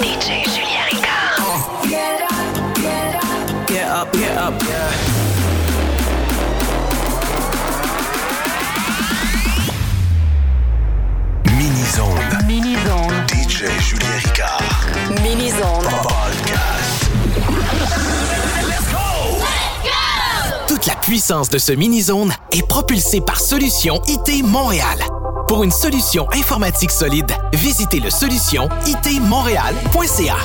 DJ Julien Ricard. Get up, get up, Get up, get up, yeah. Mini-zone. Mini-zone. DJ Julien Ricard. Mini-zone. Podcast. Toute la puissance de ce mini-zone est propulsée par Solution IT Montréal. Pour une solution informatique solide, visitez le solution itmontréal.ca.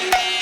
Amen.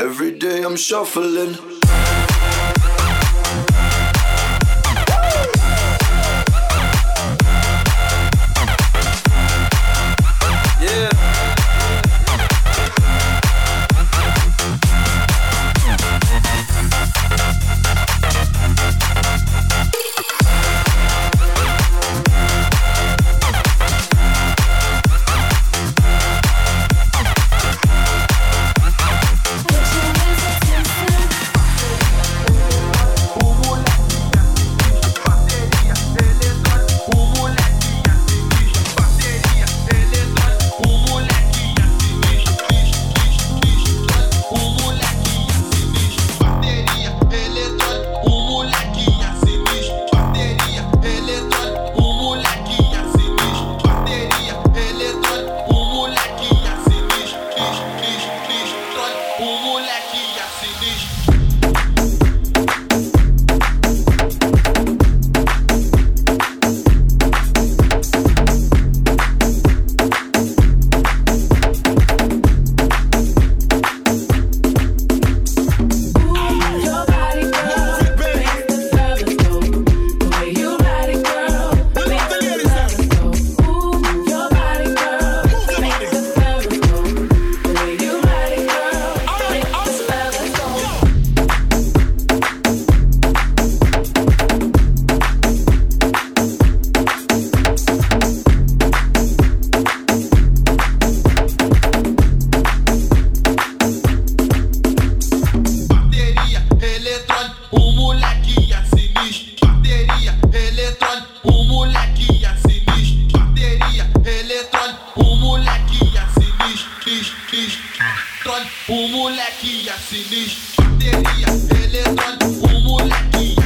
Every day I'm shuffling. O moleque é sinistro, bateria eletrônica. O moleque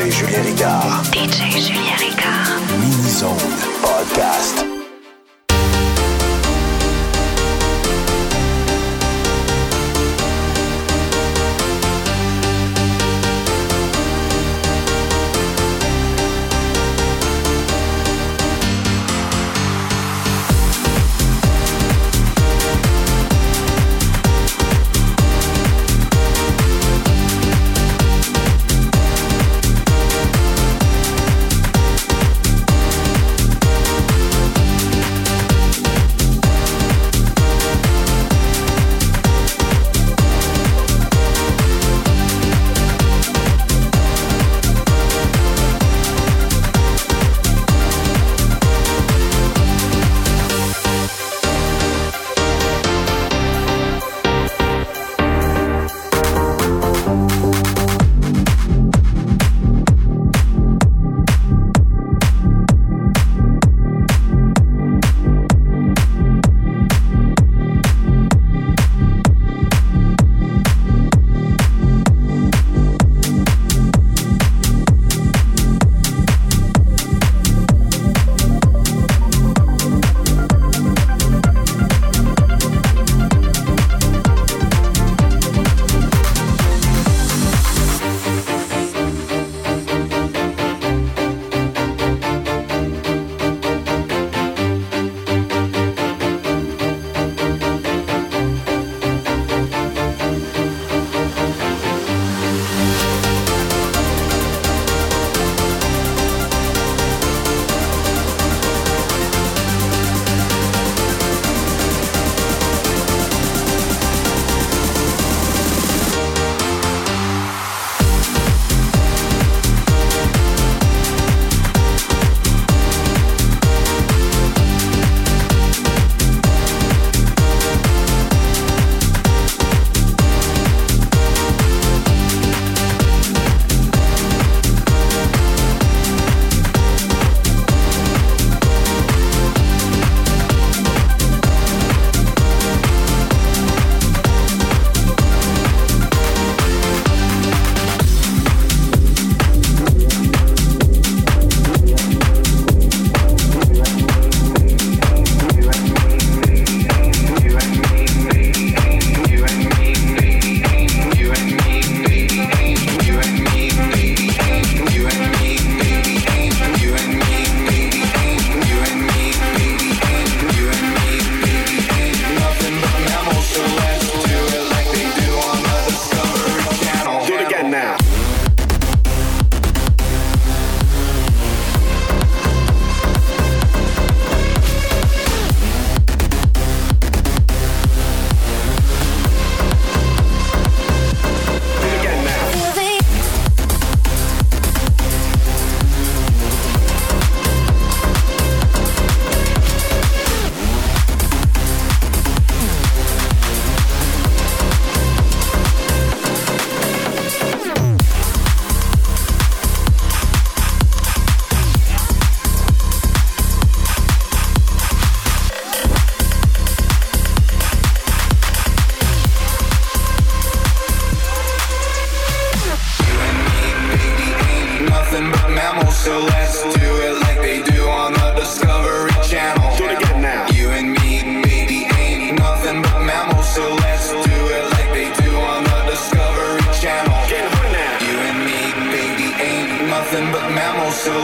DJ Julien Ricard. DJ Julien Ricard. Mini Zone Podcast.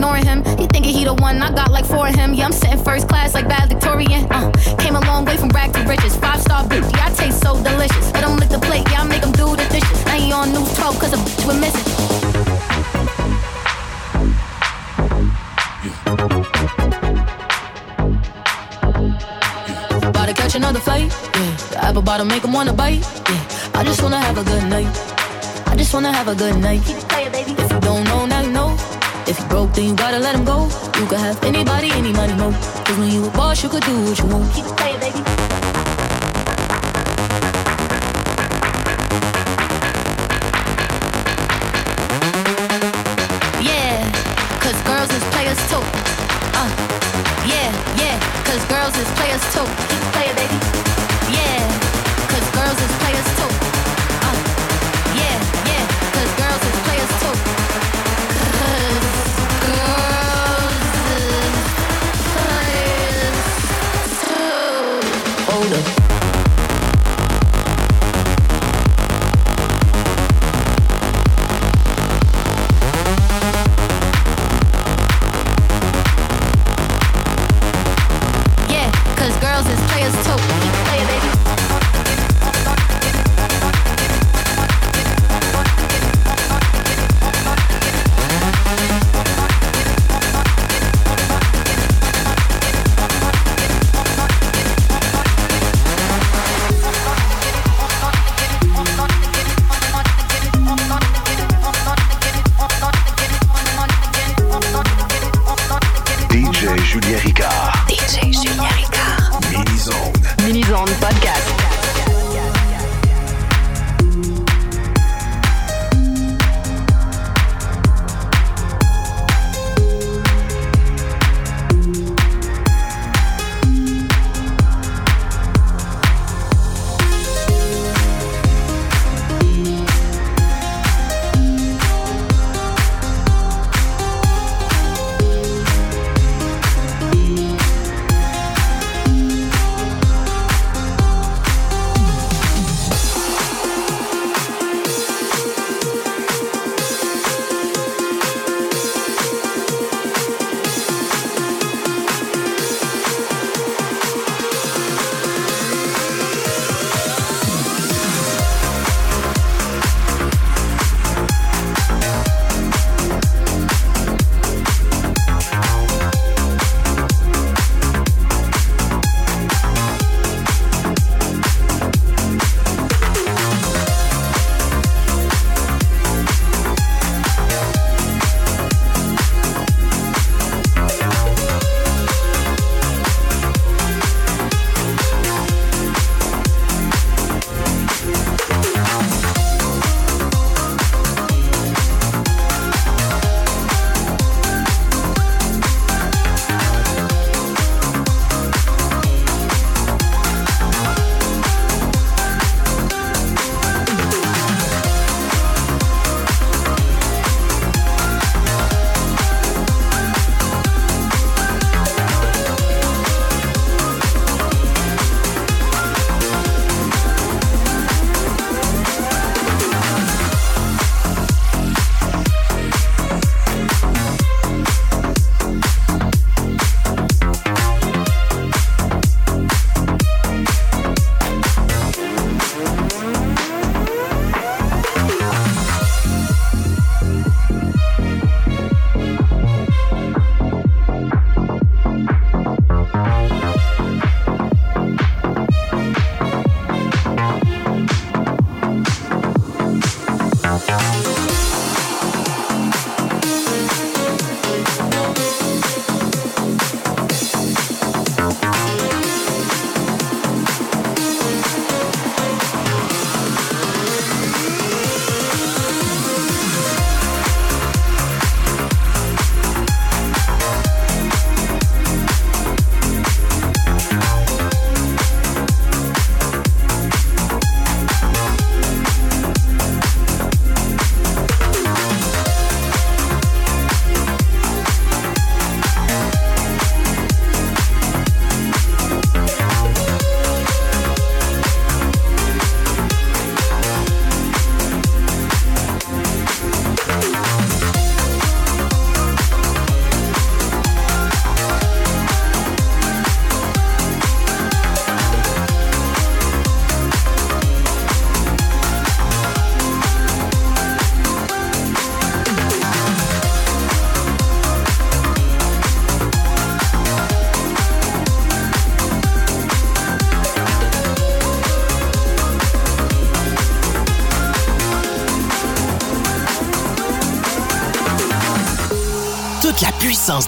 Ignoring him. He thinking he the one. I got like four of him. Yeah, I'm sitting first class like valedictorian. Uh, came a long way from rag to riches. Five star I taste so delicious. Let him lick the plate. Yeah, I make him do the dishes. Now he on news 12 cause a bitch we're missing. About to catch another flight. Yeah, the apple bottom make him wanna bite. Yeah, I just wanna have a good night. I just wanna have a good night. If you broke, then you gotta let him go. You could have anybody, any money, mo. Cause when you a boss, you could do what you want. Keep it playing, baby.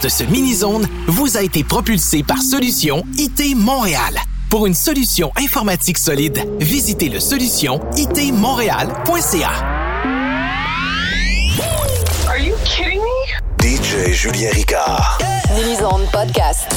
De ce mini-zone vous a été propulsée par Solution IT Montréal. Pour une solution informatique solide, visitez le solution itmontréal.ca. DJ Julien Ricard. Mini-zone podcast.